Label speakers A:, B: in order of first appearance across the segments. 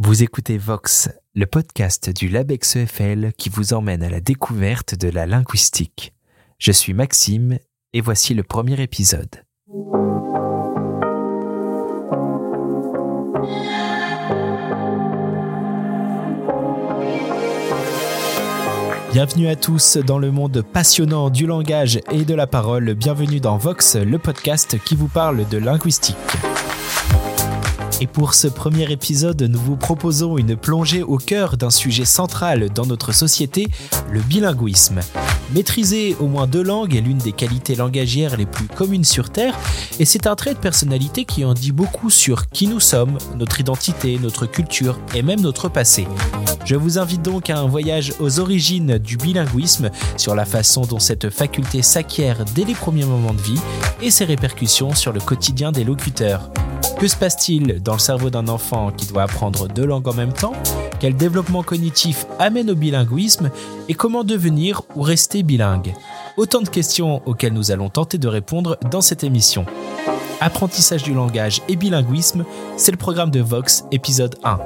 A: Vous écoutez Vox, le podcast du LabEx EFL qui vous emmène à la découverte de la linguistique. Je suis Maxime et voici le premier épisode. Bienvenue à tous dans le monde passionnant du langage et de la parole. Bienvenue dans Vox, le podcast qui vous parle de linguistique. Et pour ce premier épisode, nous vous proposons une plongée au cœur d'un sujet central dans notre société, le bilinguisme. Maîtriser au moins deux langues est l'une des qualités langagières les plus communes sur Terre, et c'est un trait de personnalité qui en dit beaucoup sur qui nous sommes, notre identité, notre culture et même notre passé. Je vous invite donc à un voyage aux origines du bilinguisme, sur la façon dont cette faculté s'acquiert dès les premiers moments de vie et ses répercussions sur le quotidien des locuteurs. Que se passe-t-il dans le cerveau d'un enfant qui doit apprendre deux langues en même temps? Quel développement cognitif amène au bilinguisme? Et comment devenir ou rester bilingue? Autant de questions auxquelles nous allons tenter de répondre dans cette émission. Apprentissage du langage et bilinguisme, c'est le programme de Vox, épisode 1.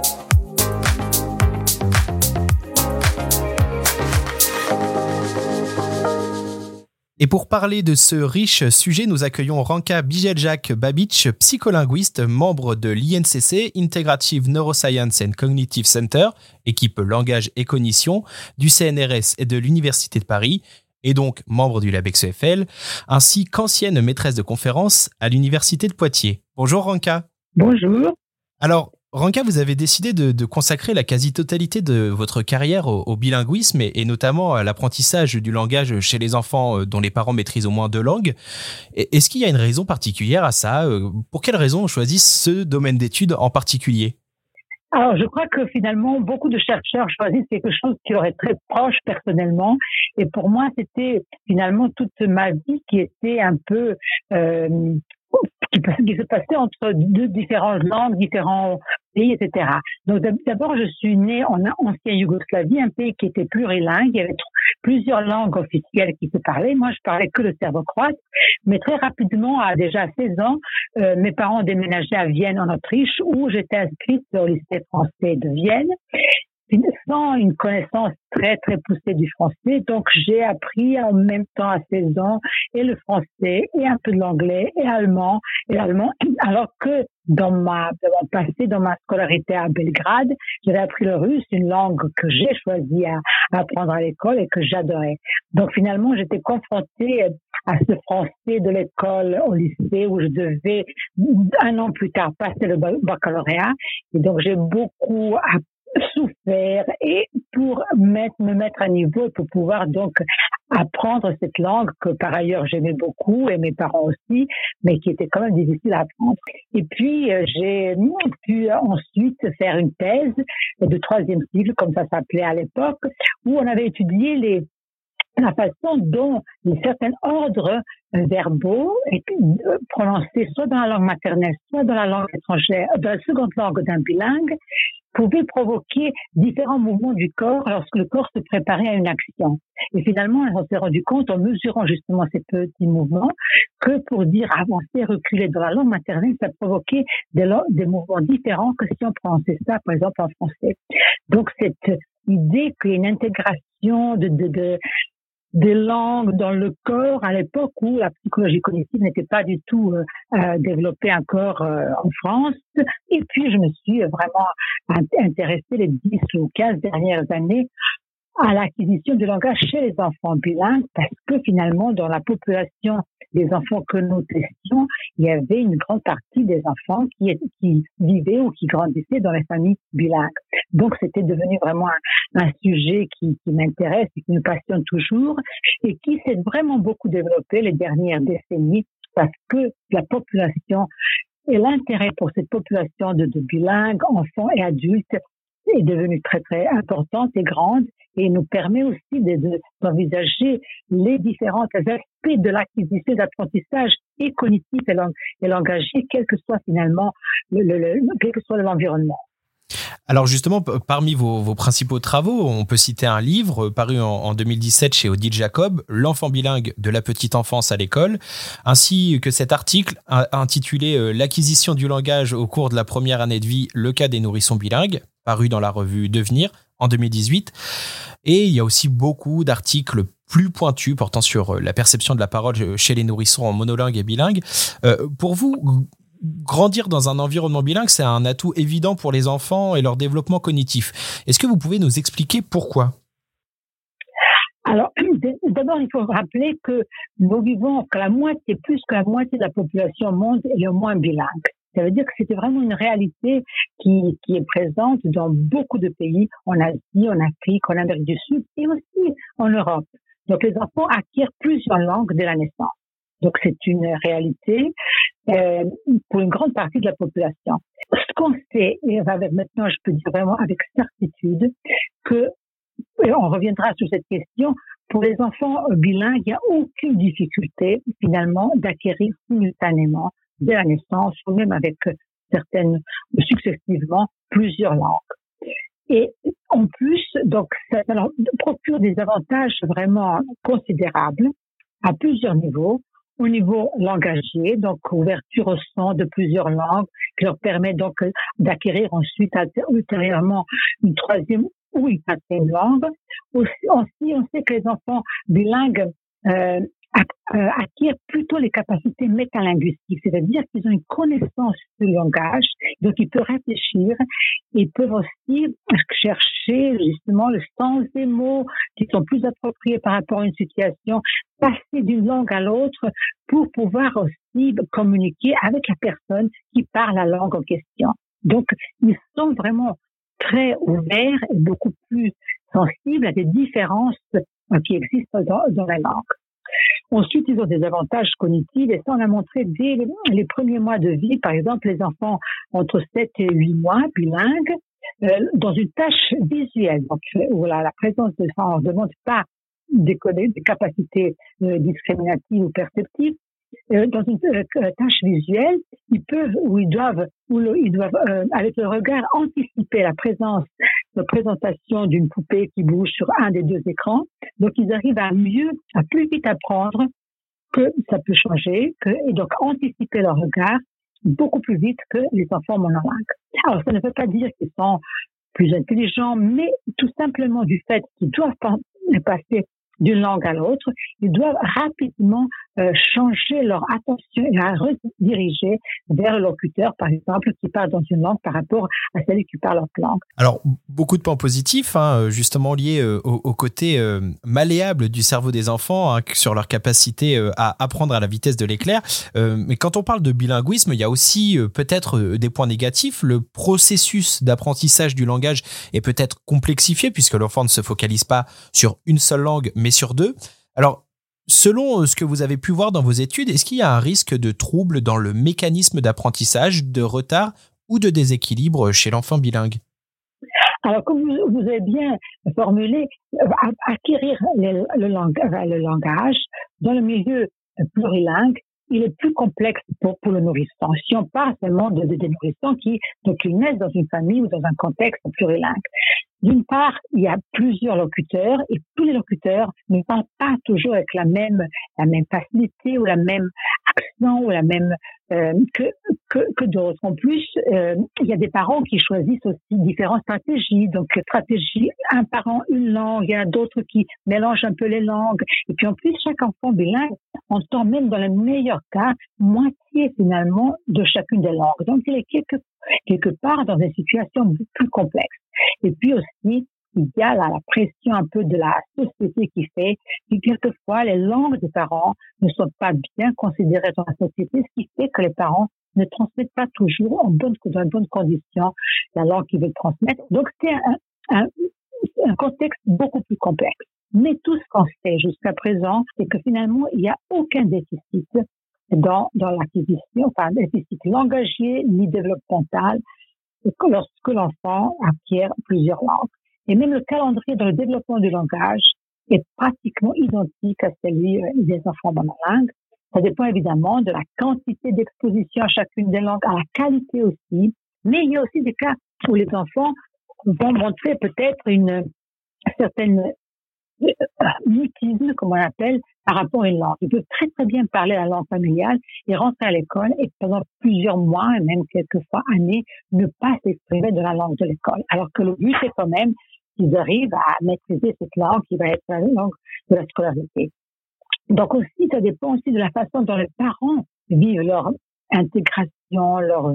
A: Et pour parler de ce riche sujet, nous accueillons Ranka Bijeljak Babic, psycholinguiste, membre de l'INCC, Integrative Neuroscience and Cognitive Center, équipe langage et cognition, du CNRS et de l'Université de Paris, et donc membre du LabEx EFL, ainsi qu'ancienne maîtresse de conférence à l'Université de Poitiers. Bonjour Ranka.
B: Bonjour.
A: Alors, Ranka, vous avez décidé de, consacrer la quasi-totalité de votre carrière au, bilinguisme et, notamment à l'apprentissage du langage chez les enfants euh, dont les parents maîtrisent au moins deux langues. Est-ce qu'il y a une raison particulière à ça euh, Pour quelle raison on choisit ce domaine d'études en particulier?
B: Alors, je crois que finalement, beaucoup de chercheurs choisissent quelque chose qui leur est très proche personnellement. Et pour moi, c'était finalement toute ma vie qui était un peu euh, qui, se passait entre deux différentes langues, différents pays, etc. Donc d'abord, je suis née en ancienne Yougoslavie, un pays qui était plurilingue. Il y avait plusieurs langues officielles qui se parlaient. Moi, je parlais que le serbo-croate. Mais très rapidement, à déjà 16 ans, euh, mes parents déménagé à Vienne, en Autriche, où j'étais inscrite au lycée français de Vienne sans une connaissance très très poussée du français. Donc j'ai appris en même temps à 16 ans et le français et un peu de l'anglais et allemand et l'allemand. Alors que dans ma dans mon passé, dans ma scolarité à Belgrade, j'avais appris le russe, une langue que j'ai choisi à, apprendre à l'école et que j'adorais. Donc finalement, j'étais confrontée à ce français de l'école au lycée où je devais un an plus tard passer le baccalauréat. Et donc j'ai beaucoup appris souffert et pour mettre, me mettre à niveau pour pouvoir donc apprendre cette langue que par ailleurs j'aimais beaucoup et mes parents aussi, mais qui était quand même difficile à apprendre. Et puis euh, j'ai pu ensuite faire une thèse de troisième cycle, comme ça s'appelait à l'époque, où on avait étudié les la façon dont certains ordres verbaux euh, prononcés soit dans la langue maternelle, soit dans la langue étrangère, dans la seconde langue d'un bilingue, pouvait provoquer différents mouvements du corps lorsque le corps se préparait à une action. Et finalement, on s'est rendu compte en mesurant justement ces petits mouvements que pour dire avancer, reculer dans la langue maternelle, ça provoquait des, des mouvements différents que si on prononçait ça, par exemple, en français. Donc, cette idée qu'il y a une intégration de, de, de, des langues dans le corps à l'époque où la psychologie cognitive n'était pas du tout euh, euh développée encore euh, en France. Et puis, je me suis vraiment intéressée les 10 ou 15 dernières années à l'acquisition du langage chez les enfants bilingues parce que finalement, dans la population des enfants que nous testions, il y avait une grande partie des enfants qui, qui vivaient ou qui grandissaient dans les familles bilingues. Donc, c'était devenu vraiment un, sujet qui, m'intéresse et qui me passionne toujours et qui s'est vraiment beaucoup développé les dernières décennies parce que la population et l'intérêt pour cette population de bilingues, enfants et adultes, est devenue très très importante et grande et nous permet aussi d'envisager les différents aspects de l'acquisition d'apprentissage et cognitif et, lang et langagier, quel que soit finalement l'environnement.
A: Alors justement, parmi vos, principaux travaux, on peut citer un livre paru en, 2017 chez Odile Jacob, L'enfant bilingue de la petite enfance à l'école, ainsi que cet article intitulé euh, L'acquisition du langage au cours de la première année de vie, le cas des nourrissons bilingues, paru dans la revue Devenir en 2018. Et il y a aussi beaucoup d'articles plus pointus portant sur la perception de la parole chez les nourrissons en monolingue et bilingue. pour vous, grandir dans un environnement bilingue, c'est un atout évident pour les enfants et leur développement cognitif. Est-ce que vous pouvez nous expliquer pourquoi?
B: Alors, d'abord, il faut rappeler que nous vivons, que la moitié, plus que la moitié de la population monde est au moins bilingue. Ça veut dire que c'était vraiment une réalité qui, qui est présente dans beaucoup de pays, en Asie, en Afrique, en Amérique du Sud et aussi en Europe. Donc, les enfants acquièrent plusieurs langues dès la naissance. Donc, c'est une réalité euh, pour une grande partie de la population. Ce qu'on sait, et maintenant, je peux dire vraiment avec certitude, que on reviendra sur cette question. Pour les enfants bilingues, il n'y a aucune difficulté finalement d'acquérir simultanément dès la naissance ou même avec certaines successivement plusieurs langues. Et en plus, donc, ça procure des avantages vraiment considérables à plusieurs niveaux. Au niveau langagier, donc ouverture au son de plusieurs langues, qui leur permet donc d'acquérir ensuite ultérieurement une troisième ou une quatrième langue. Aussi, on sait que les enfants bilingues euh, euh, acquièrent plutôt les capacités métalinguistiques, c'est-à-dire qu'ils ont une connaissance du langage, donc ils peuvent réfléchir, ils peuvent aussi chercher justement le sens des mots qui sont plus appropriés par rapport à une situation, passer d'une langue à l'autre pour pouvoir aussi communiquer avec la personne qui parle la langue en question. Donc, ils sont vraiment très ouverts et beaucoup plus sensibles à des différences euh, qui existent dans, dans la langue. Ensuite, ils ont des avantages cognitifs et ça, on a montré dès les, premiers mois de vie, par exemple, les enfants entre 7 et 8 mois, bilingues, euh, dans une tâche visuelle, donc où la, la présence de ça, on ne demande pas des, des capacités euh, discriminatives ou perceptives, euh, dans une euh, tâche visuelle, ils peuvent ou ils doivent ou ils doivent euh, avec le regard anticiper la présence, la présentation d'une poupée qui bouge sur un des deux écrans. Donc ils arrivent à mieux, à plus vite apprendre que ça peut changer, que, et donc anticiper leur regard beaucoup plus vite que les enfants monolingues. Alors ça ne veut pas dire qu'ils sont plus intelligents, mais tout simplement du fait qu'ils doivent passer d'une langue à l'autre, ils doivent rapidement euh, changer leur attention et la rediriger vers le locuteur, par exemple, qui parle dans une langue par rapport à celle qui parle autre langue.
A: Alors, beaucoup de points positifs, hein, justement liés euh, au, côté euh, malléable du cerveau des enfants, hein, sur leur capacité à apprendre à la vitesse de l'éclair. mais quand on parle de bilinguisme, il y a aussi peut-être des points négatifs. Le processus d'apprentissage du langage est peut-être complexifié puisque l'enfant ne se focalise pas sur une seule langue, mais sur deux. Alors, selon euh, ce que vous avez pu voir dans vos études, est-ce qu'il y a un risque de trouble dans le mécanisme d'apprentissage, de retard ou de déséquilibre chez l'enfant bilingue?
B: Alors, comme vous, avez bien formulé, euh, acquérir le, langage dans le milieu plurilingue, il est plus complexe pour, le nourrisson. Si on parle seulement de, des nourrissons qui donc naissent dans une famille ou dans un contexte plurilingue, d'une part, il y a plusieurs locuteurs et tous les locuteurs ne parlent pas toujours avec la même la même facilité ou la même accent ou la même euh, que que, que d'autres. En plus, euh, il y a des parents qui choisissent aussi différentes stratégies. Donc, stratégie un parent une langue, il y a d'autres qui mélangent un peu les langues. Et puis en plus, chaque enfant bilingue entend même dans le meilleur cas moitié finalement de chacune des langues. Donc, il est quelque quelque part dans une situation plus complexe. Et puis aussi, y a la pression un peu de la société qui fait que quelquefois les langues des parents ne sont pas bien considérées dans la société, ce qui fait que les parents ne transmettent pas toujours en bonne, dans bonnes conditions la langue qu'ils veulent transmettre. Donc c'est un, un, un contexte beaucoup plus complexe. Mais tout ce qu'on sait jusqu'à présent, c'est que finalement, il n'y a aucun déficit dans, dans l'acquisition, enfin, déficit langagier ni développemental lorsque l'enfant acquiert plusieurs langues. Et même le calendrier dans le développement du langage est pratiquement identique à celui euh, des enfants monolingues. Ça dépend évidemment de la quantité d'exposition à chacune des langues, à la qualité aussi. Mais il y a aussi des cas où les enfants vont montrer peut-être une certaine mutisme, comme on l'appelle, par rapport à une langue. Il peut très très bien parler la langue familiale et rentrer à l'école et pendant plusieurs mois, et même quelquefois années, ne pas s'exprimer de la langue de l'école. Alors que le but, c'est quand même qu'ils arrivent à maîtriser cette langue qui va être la langue de la scolarité. Donc aussi, ça dépend aussi de la façon dont les parents vivent leur intégration, leur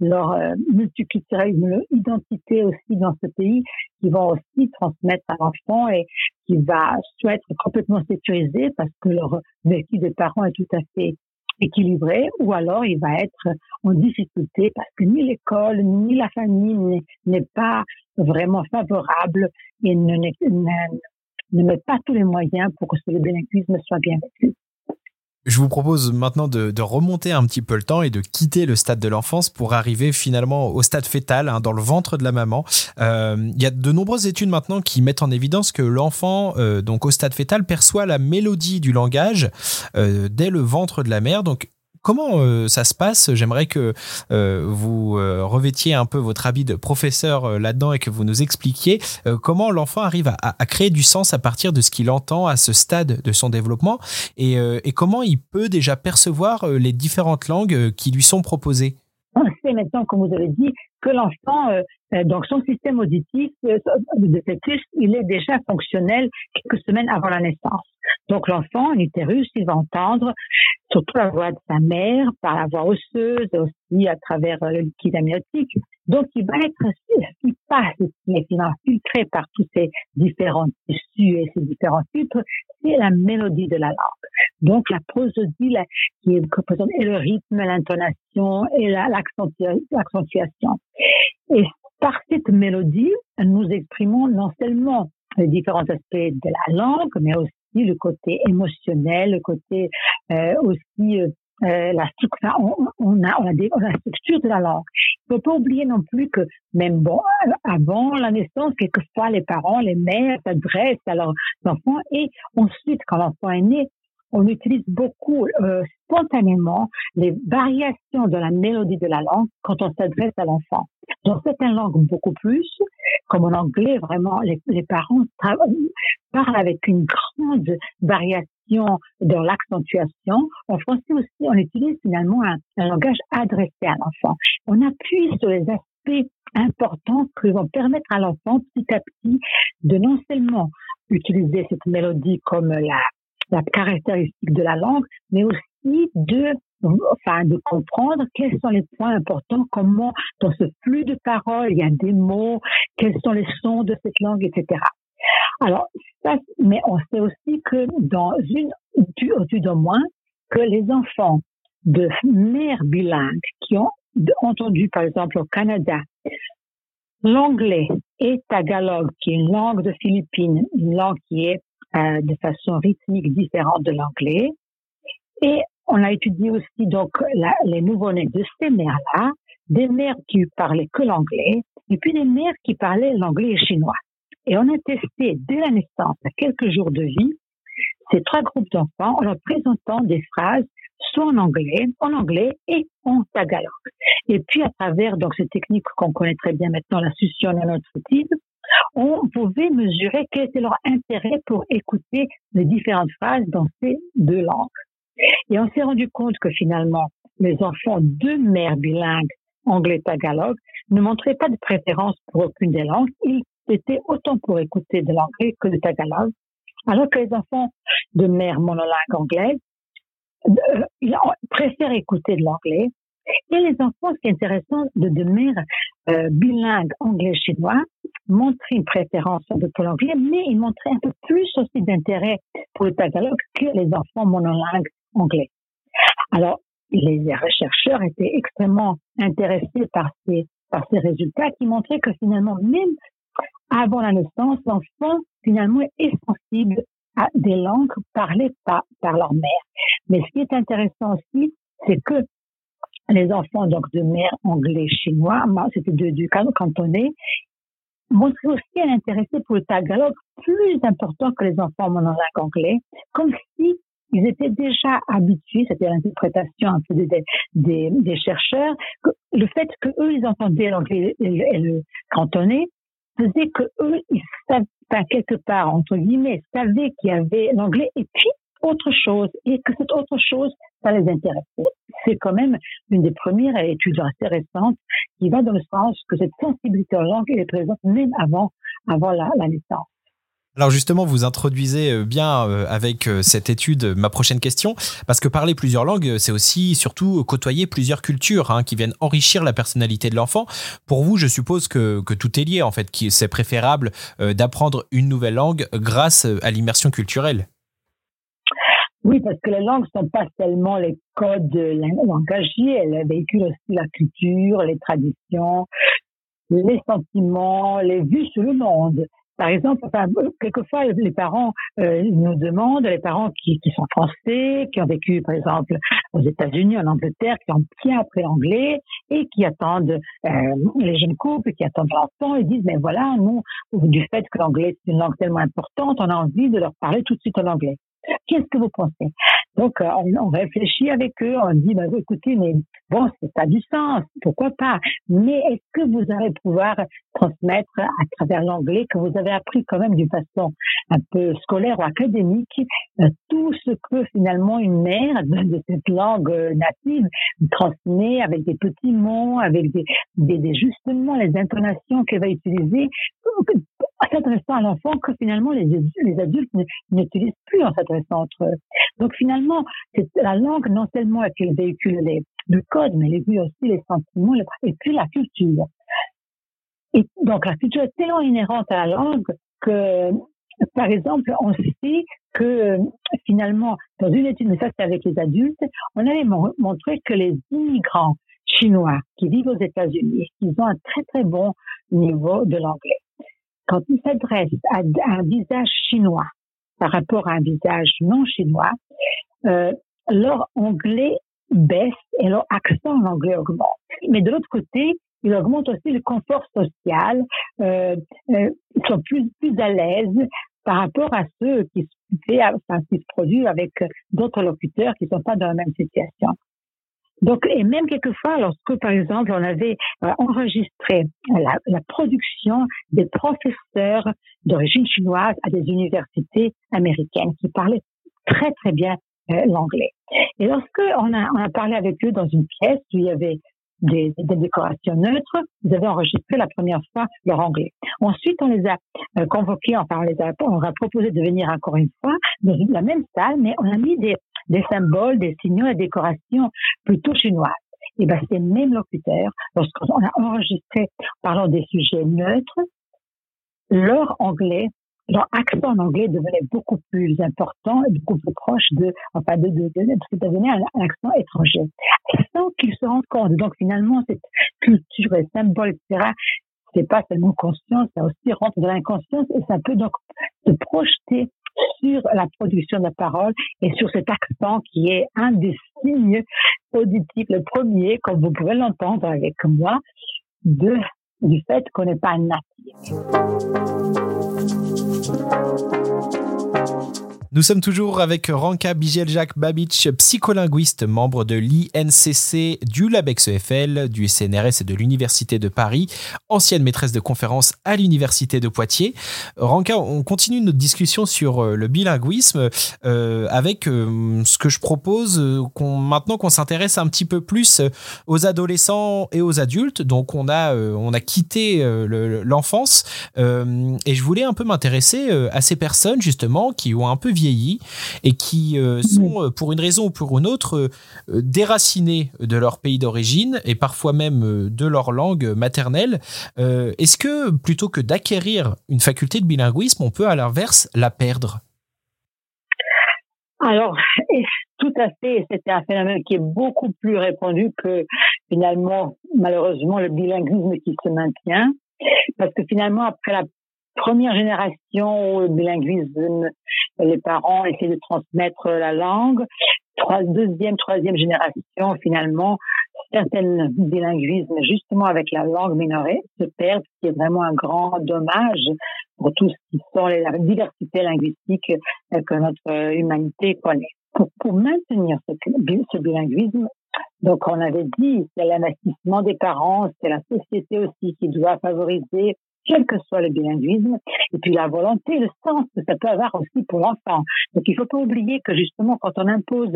B: leur euh, multiculturalisme, leur identité aussi dans ce pays, qui vont aussi transmettre à l'enfant et qui va soit être complètement sécurisé parce que leur vécu des parents est tout à fait équilibré, ou alors il va être en difficulté parce que ni l'école ni la famille n'est pas vraiment favorable et ne, ne, ne, met pas tous les moyens pour que ce bilinguisme soit bien vécu.
A: Je vous propose maintenant de, remonter un petit peu le temps et de quitter le stade de l'enfance pour arriver finalement au stade fœtal, hein, dans le ventre de la maman. Euh, il y a de nombreuses études maintenant qui mettent en évidence que l'enfant, euh, donc au stade fœtal, perçoit la mélodie du langage euh, dès le ventre de la mère. Donc Comment euh, ça se passe? J'aimerais que euh, vous euh, revêtiez un peu votre habit de professeur là-dedans et que vous nous expliquiez comment l'enfant arrive à, créer du sens à partir de ce qu'il entend à ce stade de son développement et, comment il peut déjà percevoir les différentes langues qui lui sont proposées?
B: On sait maintenant, comme vous avez dit, que l'enfant, donc son système auditif euh, fœtus, il est déjà fonctionnel quelques semaines avant la naissance. Donc l'enfant, en utérus, il va entendre surtout la voix de sa mère, par la voix osseuse, aussi à travers le liquide amniotique. Donc il va être, s'il passe, il filtré par tous ces différents tissus et ces différents filtres, c'est la mélodie de la langue. Donc la prosodie qui est le rythme, l'intonation et l'accentuation. Et par cette mélodie, nous exprimons non seulement les différents aspects de la langue, mais aussi le côté émotionnel, le côté euh, aussi euh, euh la structure, on, a, la structure de la langue. Il ne faut pas oublier non plus que même bon, avant la naissance, quelquefois les parents, les mères s'adressent à leurs enfants et ensuite, quand l'enfant est né, on utilise beaucoup euh, spontanément les variations de la mélodie de la langue quand on s'adresse à l'enfant. Dans certaines langues, beaucoup plus, comme en anglais, vraiment, les, parents parlent avec une grande variation dans l'accentuation. En français aussi, on utilise finalement un, un langage adressé à l'enfant. On appuie sur les aspects importants qui vont permettre à l'enfant petit à petit de non seulement utiliser cette mélodie comme la la caractéristique de la langue, mais aussi de enfin de comprendre quels sont les points importants, comment dans ce flux de paroles il y a des mots, quels sont les sons de cette langue, etc. Alors, ça, mais on sait aussi que dans une étude au moins, que les enfants de mères bilingues qui ont entendu, par exemple, au Canada, l'anglais et tagalog, qui est une langue de Philippines, une langue qui est euh, de façon rythmique différente de l'anglais. Et on a étudié aussi donc les nouveau-nés de ces mères-là, des mères qui parlaient que l'anglais, et puis des mères qui parlaient l'anglais et chinois. Et on a testé dès la naissance, à quelques jours de vie, ces trois groupes d'enfants en leur présentant des phrases soit en anglais, en anglais et en tagalog. Et puis à travers donc ces techniques qu'on connaît très bien maintenant, la succion type, on pouvait mesurer quel était leur intérêt pour écouter les différentes phrases dans ces deux langues. Et on s'est rendu compte que finalement, les enfants de mères bilingues, anglais-tagalog, ne montraient pas de préférence pour aucune des langues. Ils étaient autant pour écouter de l'anglais que de tagalog, alors que les enfants de mères monolingues anglaises euh, préfèrent écouter de l'anglais. Et les enfants, ce qui est intéressant, de, de mères euh, bilingues anglais-chinois, montraient une préférence pour l'anglais, mais ils montraient un peu plus aussi d'intérêt pour le tagalog que les enfants monolingues anglais. Alors, les chercheurs étaient extrêmement intéressés par ces, par ces résultats qui montraient que finalement, même avant la naissance, l'enfant finalement est sensible à des langues parlées par, par leur mère. Mais ce qui est intéressant aussi, c'est que les enfants donc de mère anglais chinois, c'était du, du cantonais, montrer aussi un intérêt pour le tagalog plus important que les enfants monolingues anglais, comme si ils étaient déjà habitués, c'était l'interprétation un peu des, des, chercheurs, que le fait que eux ils entendaient l'anglais et, le cantonais faisait que eux ils quelque part, entre guillemets, savaient qu'il y avait l'anglais et puis autre chose et que cette autre chose, ça les intéressait. C'est quand même une des premières études assez récentes qui va dans le sens que cette sensibilité aux langues est présente même avant, avant la, la naissance.
A: Alors justement, vous introduisez euh, bien euh, avec euh, cette étude ma prochaine question, parce que parler plusieurs langues, c'est aussi surtout côtoyer plusieurs cultures hein, qui viennent enrichir la personnalité de l'enfant. Pour vous, je suppose que, que tout est lié en fait, que c'est préférable d'apprendre une nouvelle langue grâce à l'immersion culturelle.
B: Oui, parce que les langues ne sont pas seulement les codes langagiers, elles véhiculent aussi la culture, les traditions, les sentiments, les vues sur le monde. Par exemple, enfin, quelquefois, les parents euh, nous demandent, les parents qui, qui, sont français, qui ont vécu, par exemple, aux États-Unis, en Angleterre, qui ont bien appris l'anglais et qui attendent euh, les jeunes couples, qui attendent l'enfant, ils disent, mais voilà, nous, du fait que l'anglais c'est une langue tellement importante, on a envie de leur parler tout de suite en anglais. Qu'est-ce que vous pensez? Donc, euh, on, réfléchit avec eux, on dit, bah, écoutez, mais bon, ça a du sens, pourquoi pas? Mais est-ce que vous allez pouvoir transmettre à travers l'anglais que vous avez appris quand même d'une façon un peu scolaire ou académique euh, tout ce que finalement une mère de, cette langue euh, native transmet avec des petits mots, avec des, des, justement les intonations qu'elle va utiliser s'adressant à l'enfant que finalement les, les adultes n'utilisent plus en s'adressant entre eux. Donc finalement, la langue non seulement qu'elle véhicule les, le code, mais elle véhicule aussi les sentiments et puis la culture. Et donc la culture est tellement inhérente à la langue que, par exemple, on sait que finalement, dans une étude, mais ça c'est avec les adultes, on avait montré que les immigrants chinois qui vivent aux États-Unis, ils ont un très très bon niveau de l'anglais quand ils s'adressent à, un visage chinois par rapport à un visage non chinois, euh, leur anglais baisse et leur accent en anglais augmente. Mais de l'autre côté, il augmente aussi le confort social, euh, euh, ils sont plus, plus à l'aise par rapport à ceux qui se, qui se produisent avec d'autres locuteurs qui ne sont pas dans la même situation. Donc, et même quelquefois, lorsque, par exemple, on avait euh, enregistré la, production des professeurs d'origine chinoise à des universités américaines qui parlaient très, très bien euh, l'anglais. Et lorsque on a, on a parlé avec eux dans une pièce où il y avait des, des, décorations neutres, ils avaient enregistré la première fois leur anglais. Ensuite, on les a euh, convoqués, enfin, on les a, on a proposé de venir encore une fois dans la même salle, mais on a mis des, des symboles, des signaux, des décorations plutôt chinoises. Et ben, ces mêmes locuteurs, lorsqu'on a enregistré parlant des sujets neutres, leur anglais, leur accent en anglais devenait beaucoup plus important et beaucoup plus proche de, enfin, de, de, de, de devenait un, un, accent étranger. Sans qu'ils se rendent compte. Donc, finalement, cette culture et symboles, etc., c'est pas seulement conscience, ça aussi rentre dans l'inconscience et ça peut donc se projeter sur la production de la parole et sur cet accent qui est un des signes auditifs, le premier, comme vous pouvez l'entendre avec moi, de, du fait qu'on n'est pas natif. Thank you.
A: Nous sommes toujours avec Ranka Bijeljak Babic, psycholinguiste, membre de l'INCC, du LABEX EFL, du CNRS et de l'Université de Paris, ancienne maîtresse de conférence à l'Université de Poitiers. Ranka, on continue notre discussion sur euh, le bilinguisme euh, avec euh, ce que je propose qu'on, maintenant qu'on s'intéresse un petit peu plus aux adolescents et aux adultes. Donc on a, on a quitté l'enfance et je voulais un peu m'intéresser à ces personnes justement qui ont un peu vieilli et qui euh, sont, euh, pour une raison ou pour une autre, euh, déracinés de leur pays d'origine et parfois même de leur langue maternelle. Est-ce que plutôt que d'acquérir une faculté de bilinguisme, on peut à l'inverse la perdre?
B: Alors, tout à fait, c'était un phénomène qui est beaucoup plus répandu que finalement, malheureusement, le bilinguisme qui se maintient. Parce que finalement, après la première génération, le bilinguisme, les parents essaient de transmettre la langue. Trois, deuxième, troisième génération, finalement, certains bilinguismes, justement avec la langue minorée, se perdent, ce qui est vraiment un grand dommage pour tout ce qui sont les diversités linguistiques que notre humanité connaît. Pour, maintenir ce bilinguisme, donc on avait dit, c'est l'investissement des parents, c'est la société aussi qui doit favoriser quel que soit le bilinguisme, et puis la volonté, le sens que ça peut avoir aussi pour l'enfant. Donc il ne faut pas oublier que justement quand on impose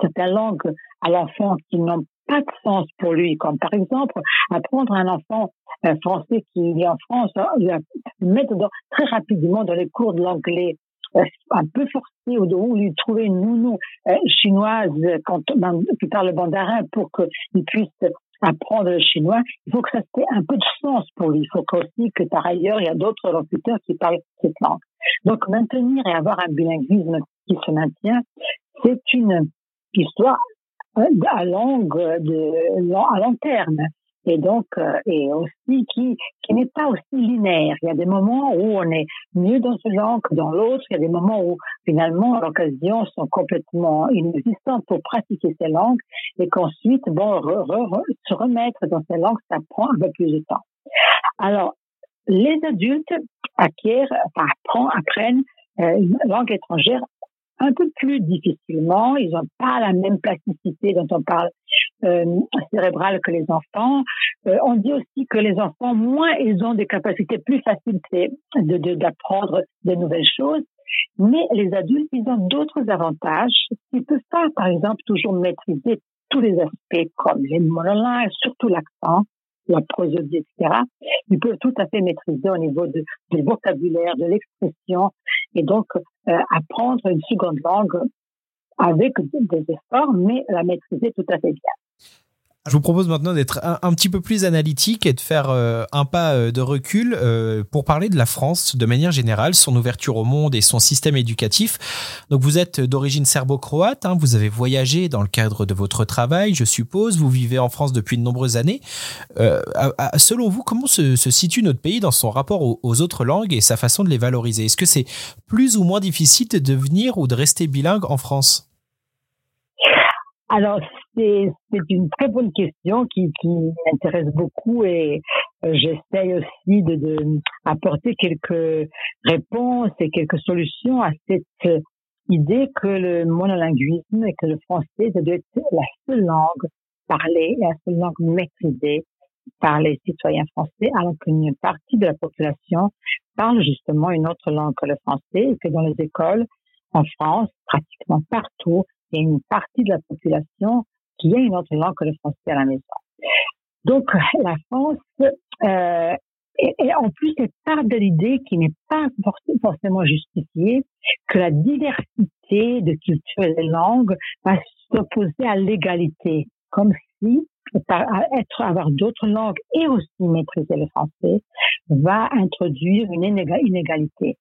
B: certaines langues à l'enfant qui n'ont pas de sens pour lui, comme par exemple apprendre un enfant euh, français qui vit en France, le mettre très rapidement dans les cours de l'anglais euh, un peu forcé ou lui trouver une nounou euh, chinoise ben, qui parle le mandarin pour qu'il puisse apprendre le chinois, il faut que ça ait un peu de sens pour lui. Il faut aussi que par ailleurs, il y a d'autres locuteurs qui parlent cette langue. Donc maintenir et avoir un bilinguisme qui se maintient, c'est une histoire à longue de à long terme et donc euh, et aussi qui qui n'est pas aussi linéaire. Il y a des moments où on est mieux dans ce genre que dans l'autre. Il y a des moments où finalement l'occasion sont complètement inexistantes pour pratiquer ces langues et qu'ensuite bon se remettre dans ces langues ça prend un peu plus de temps. Alors les adultes acquièrent, apprennent euh, une langue étrangère un peu plus difficilement. Ils n'ont pas la même plasticité dont on parle cérébrale que les enfants. Euh, on dit aussi que les enfants, moins ils ont des capacités plus faciles d'apprendre de, nouvelles choses. Mais les adultes, ils ont d'autres avantages. Ils peuvent pas, par exemple, toujours maîtriser tous les aspects comme les monolingues, surtout l'accent la prosodie, etc. Ils peuvent tout à fait maîtriser au niveau de, du vocabulaire, de l'expression, et donc euh, apprendre une seconde langue avec des efforts, mais la maîtriser tout à fait bien.
A: Je vous propose maintenant d'être un, petit peu plus analytique et de faire euh, un pas euh, de recul euh, pour parler de la France de manière générale, son ouverture au monde et son système éducatif. Donc vous êtes d'origine serbo-croate, hein, vous avez voyagé dans le cadre de votre travail, je suppose, vous vivez en France depuis de nombreuses années. selon vous, comment se, situe notre pays dans son rapport aux, autres langues et sa façon de les valoriser? Est-ce que c'est plus ou moins difficile de devenir ou de rester bilingue en France?
B: Alors, c'est une très bonne question qui, m'intéresse beaucoup et euh, j'essaye aussi de, de, apporter quelques réponses et quelques solutions à cette idée que le monolinguisme et que le français, ça doit être la seule langue parlée, la seule langue maîtrisée par les citoyens français, alors qu'une partie de la population parle justement une autre langue que le français et que dans les écoles en France, pratiquement partout, il y a une partie de la population qui a une autre langue que le français à la maison. Donc, la France, euh, et, en plus, elle part de l'idée qui n'est pas forcément justifiée que la diversité de cultures et de langues va s'opposer à l'égalité, comme si être, avoir d'autres langues et aussi maîtriser le français va introduire une inégalité.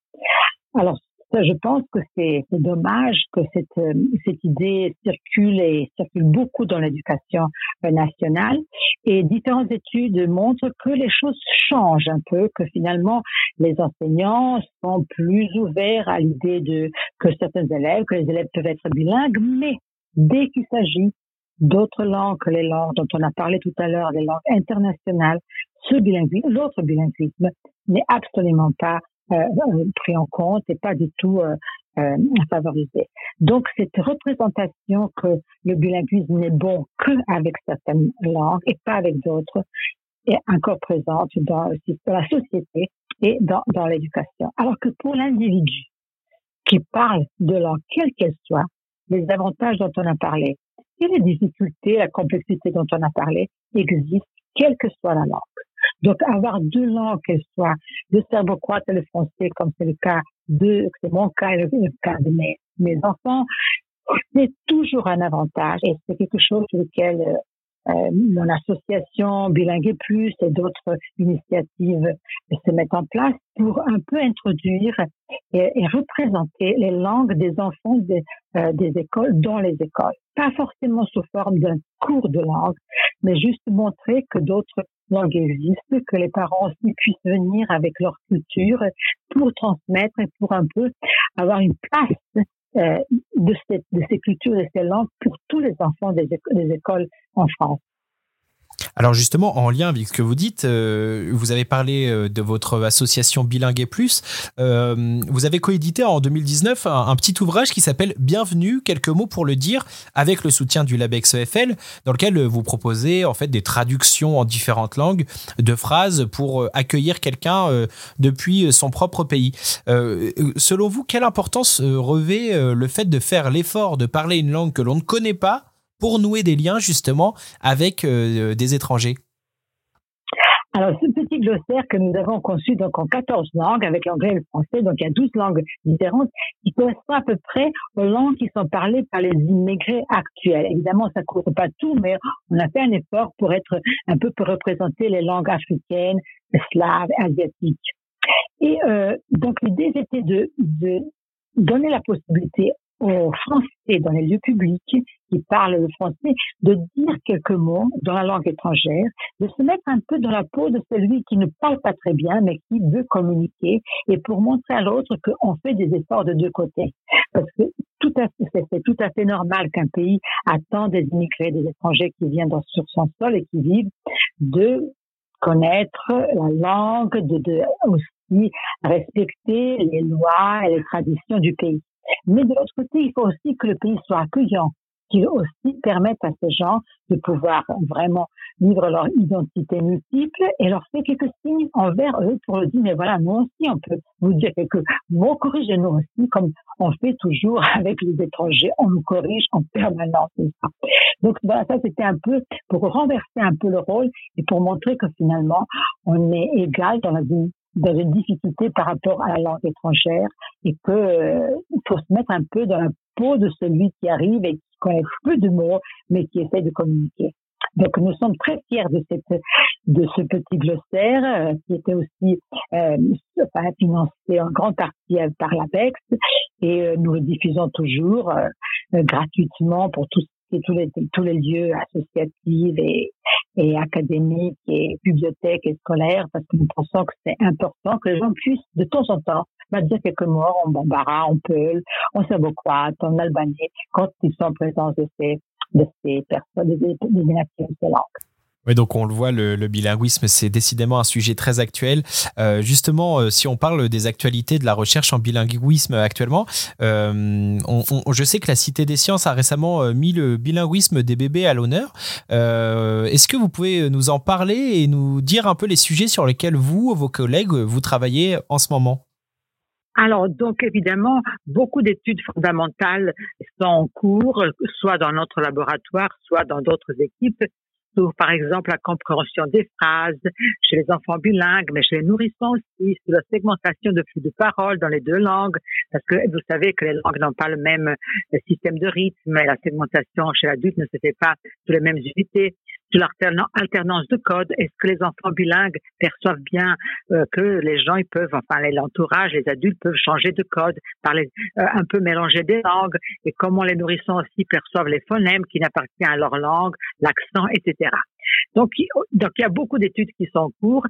B: Alors, je pense que c'est dommage que cette, euh, cette idée circule et circule beaucoup dans l'éducation nationale. Et différentes études montrent que les choses changent un peu, que finalement les enseignants sont plus ouverts à l'idée de que certains élèves, que les élèves peuvent être bilingues, mais dès qu'il s'agit d'autres langues que les langues dont on a parlé tout à l'heure, des langues internationales, ce bilinguisme, l'autre bilinguisme n'est absolument pas pris en compte et pas du tout euh, euh, favorisé. Donc cette représentation que le bilinguisme n'est bon que avec certaines langues et pas avec d'autres est encore présente dans, dans la société et dans, dans l'éducation. Alors que pour l'individu qui parle de langue, quelle qu'elle soit, les avantages dont on a parlé et les difficultés, la complexité dont on a parlé existent, quelle que soit la langue. Donc, avoir deux langues, qu'elles soient le serbo-croate et le français, comme c'est le cas de, c'est mon cas et le, cas de mes, mes enfants, c'est toujours un avantage et c'est quelque chose sur lequel euh, mon association Bilingue Plus et d'autres initiatives se mettent en place pour un peu introduire et, représenter les langues des enfants des, euh, des écoles dans les écoles. Pas forcément sous forme d'un cours de langue, mais juste montrer que d'autres langues existent, que les parents aussi puissent venir avec leur culture pour transmettre et pour un peu avoir une place euh, de, de ces cultures langues pour tous les enfants des écoles en France.
A: Alors justement, en lien avec ce que vous dites, euh, vous avez parlé euh, de votre association Bilingue et Plus. Euh, vous avez coédité en 2019 un, petit ouvrage qui s'appelle Bienvenue, quelques mots pour le dire, avec le soutien du LabEx EFL, dans lequel vous proposez en fait des traductions en différentes langues de phrases pour accueillir quelqu'un depuis son propre pays. selon vous, quelle importance revêt le fait de faire l'effort de parler une langue que l'on ne connaît pas pour nouer des liens justement avec euh, des étrangers
B: alors, ce petit glossaire que nous avons conçu donc en 14 langues, avec l'anglais et le français, donc il y a 12 langues différentes, qui correspond à peu près aux langues qui sont parlées par les immigrés actuels. Évidemment, ça ne couvre pas tout, mais on a fait un effort pour être un peu pour représenter les langues africaines, slaves, asiatiques. Et euh, donc l'idée était de, de donner la possibilité aux Français dans les lieux publics qui parlent le français de dire quelques mots dans la langue étrangère, de se mettre un peu dans la peau de celui qui ne parle pas très bien mais qui veut communiquer et pour montrer à l'autre qu'on fait des efforts de deux côtés. Parce que c'est tout à fait normal qu'un pays attend des immigrés, des étrangers qui viennent sur son sol et qui vivent de connaître la langue, de, de aussi respecter les lois et les traditions du pays. Mais de l'autre côté, il faut aussi que le pays soit accueillant, qu'il aussi permette à ces gens de pouvoir vraiment vivre leur identité multiple et leur faire quelques signes envers eux pour leur dire, mais voilà, nous aussi, on peut vous dire quelques mots, corrigez-nous aussi, comme on fait toujours avec les étrangers, on nous corrige en permanence. Donc voilà, ça c'était un peu pour renverser un peu le rôle et pour montrer que finalement, on est égal dans la dans une difficulté par rapport à la langue étrangère et que euh, faut se mettre un peu dans la peau de celui qui arrive et connaît peu de mots mais qui essaie de communiquer. Donc nous sommes très fiers de ce petit glossaire euh, qui était aussi euh, financé en grande partie par l'APEX et euh, nous le diffusons toujours gratuitement pour tous les, lieux associatifs et académiques et bibliothèques et scolaires parce que nous pensons que c'est important que les gens puissent de temps en temps dire quelques mots en bambara, en peul, en serbo-croate, en albanais quand ils sont en présence de ces, de ces personnes, des, des, de langue.
A: Oui, donc on le voit, le, bilinguisme, c'est décidément un sujet très actuel. Euh, justement, euh, si on parle des actualités de la recherche en bilinguisme actuellement, euh, je sais que la Cité des Sciences a récemment mis le bilinguisme des bébés à l'honneur. Est-ce que vous pouvez nous en parler et nous dire un peu les sujets sur lesquels vous, vos collègues, vous travaillez en ce moment?
B: Alors, donc évidemment, beaucoup d'études fondamentales sont en cours, soit dans notre laboratoire, soit dans d'autres équipes, par exemple la compréhension des phrases chez les enfants bilingues, mais chez les nourrissons aussi, sur la segmentation de flux de parole dans les deux langues, parce que vous savez que les langues n'ont pas le même euh, système de rythme et la segmentation chez l'adulte ne se fait pas sur les mêmes unités l'alternance de code. Est-ce que les enfants bilingues perçoivent bien euh, que les gens ils peuvent, enfin l'entourage, les adultes peuvent changer de code, parler euh, un peu mélanger des langues et comment les nourrissons aussi perçoivent les phonèmes qui n'appartiennent à leur langue, l'accent, etc. Donc, donc il y a beaucoup d'études qui sont en cours,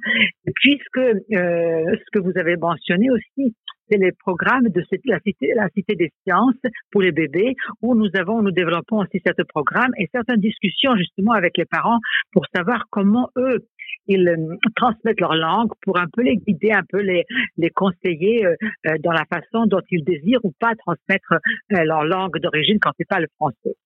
B: puisque euh, ce que vous avez mentionné aussi, c'est les programmes de la, cité, des sciences pour les bébés, où nous avons, nous développons aussi ce programme et certaines discussions justement avec les parents pour savoir comment eux ils euh, transmettent leur langue pour un peu les guider, un peu les, les conseiller euh, euh, dans la façon dont ils désirent ou pas transmettre leur langue d'origine quand c'est pas le français.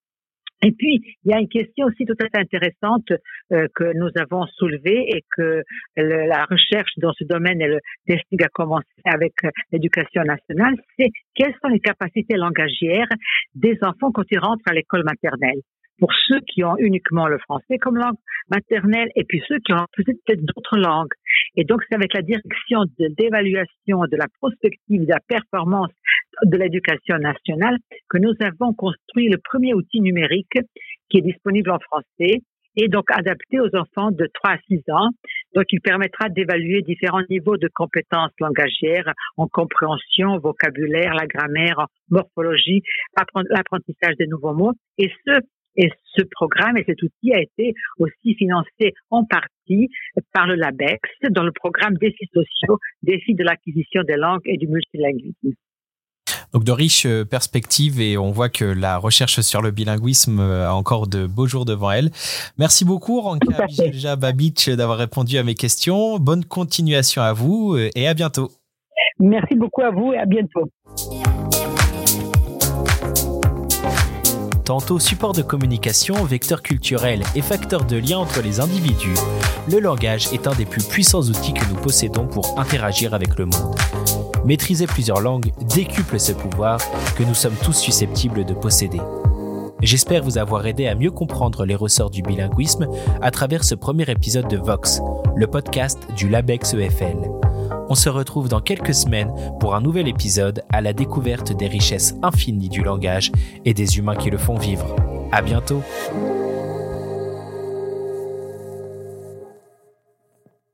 B: Et puis, il y a une question aussi tout à fait intéressante euh, que nous avons soulevée et que la recherche dans ce domaine et le testing a commencé avec euh, l'éducation nationale, c'est quelles sont les capacités langagières des enfants quand ils rentrent à l'école maternelle pour ceux qui ont uniquement le français comme langue maternelle et puis ceux qui ont peut-être d'autres langues. Et donc, c'est avec la direction d'évaluation de la prospective de la performance de l'éducation nationale que nous avons construit le premier outil numérique qui est disponible en français et donc adapté aux enfants de 3 à 6 ans. Donc, il permettra d'évaluer différents niveaux de compétences langagières en compréhension, vocabulaire, la grammaire, morphologie, l'apprentissage des nouveaux mots, et ce, et ce programme et cet outil a été aussi financé en partie par le LABEX dans le programme Défis sociaux, défis de l'acquisition des langues et du multilinguisme.
A: Donc de riches euh, perspectives et on voit que la recherche sur le bilinguisme euh, a encore de beaux jours devant elle. Merci beaucoup Ranka Bijelja Babic d'avoir répondu à mes questions. Bonne continuation à vous euh, et à bientôt.
B: Merci beaucoup à vous et à bientôt.
A: Tantôt support de communication, vecteur culturel et facteur de lien entre les individus, le langage est un des plus puissants outils que nous possédons pour interagir avec le monde. Maîtriser plusieurs langues décuple ce pouvoir que nous sommes tous susceptibles de posséder. J'espère vous avoir aidé à mieux comprendre les ressorts du bilinguisme à travers ce premier épisode de Vox, le podcast du LABEX EFL. On se retrouve dans quelques semaines pour un nouvel épisode à la découverte des richesses infinies du langage et des humains qui le font vivre. À bientôt!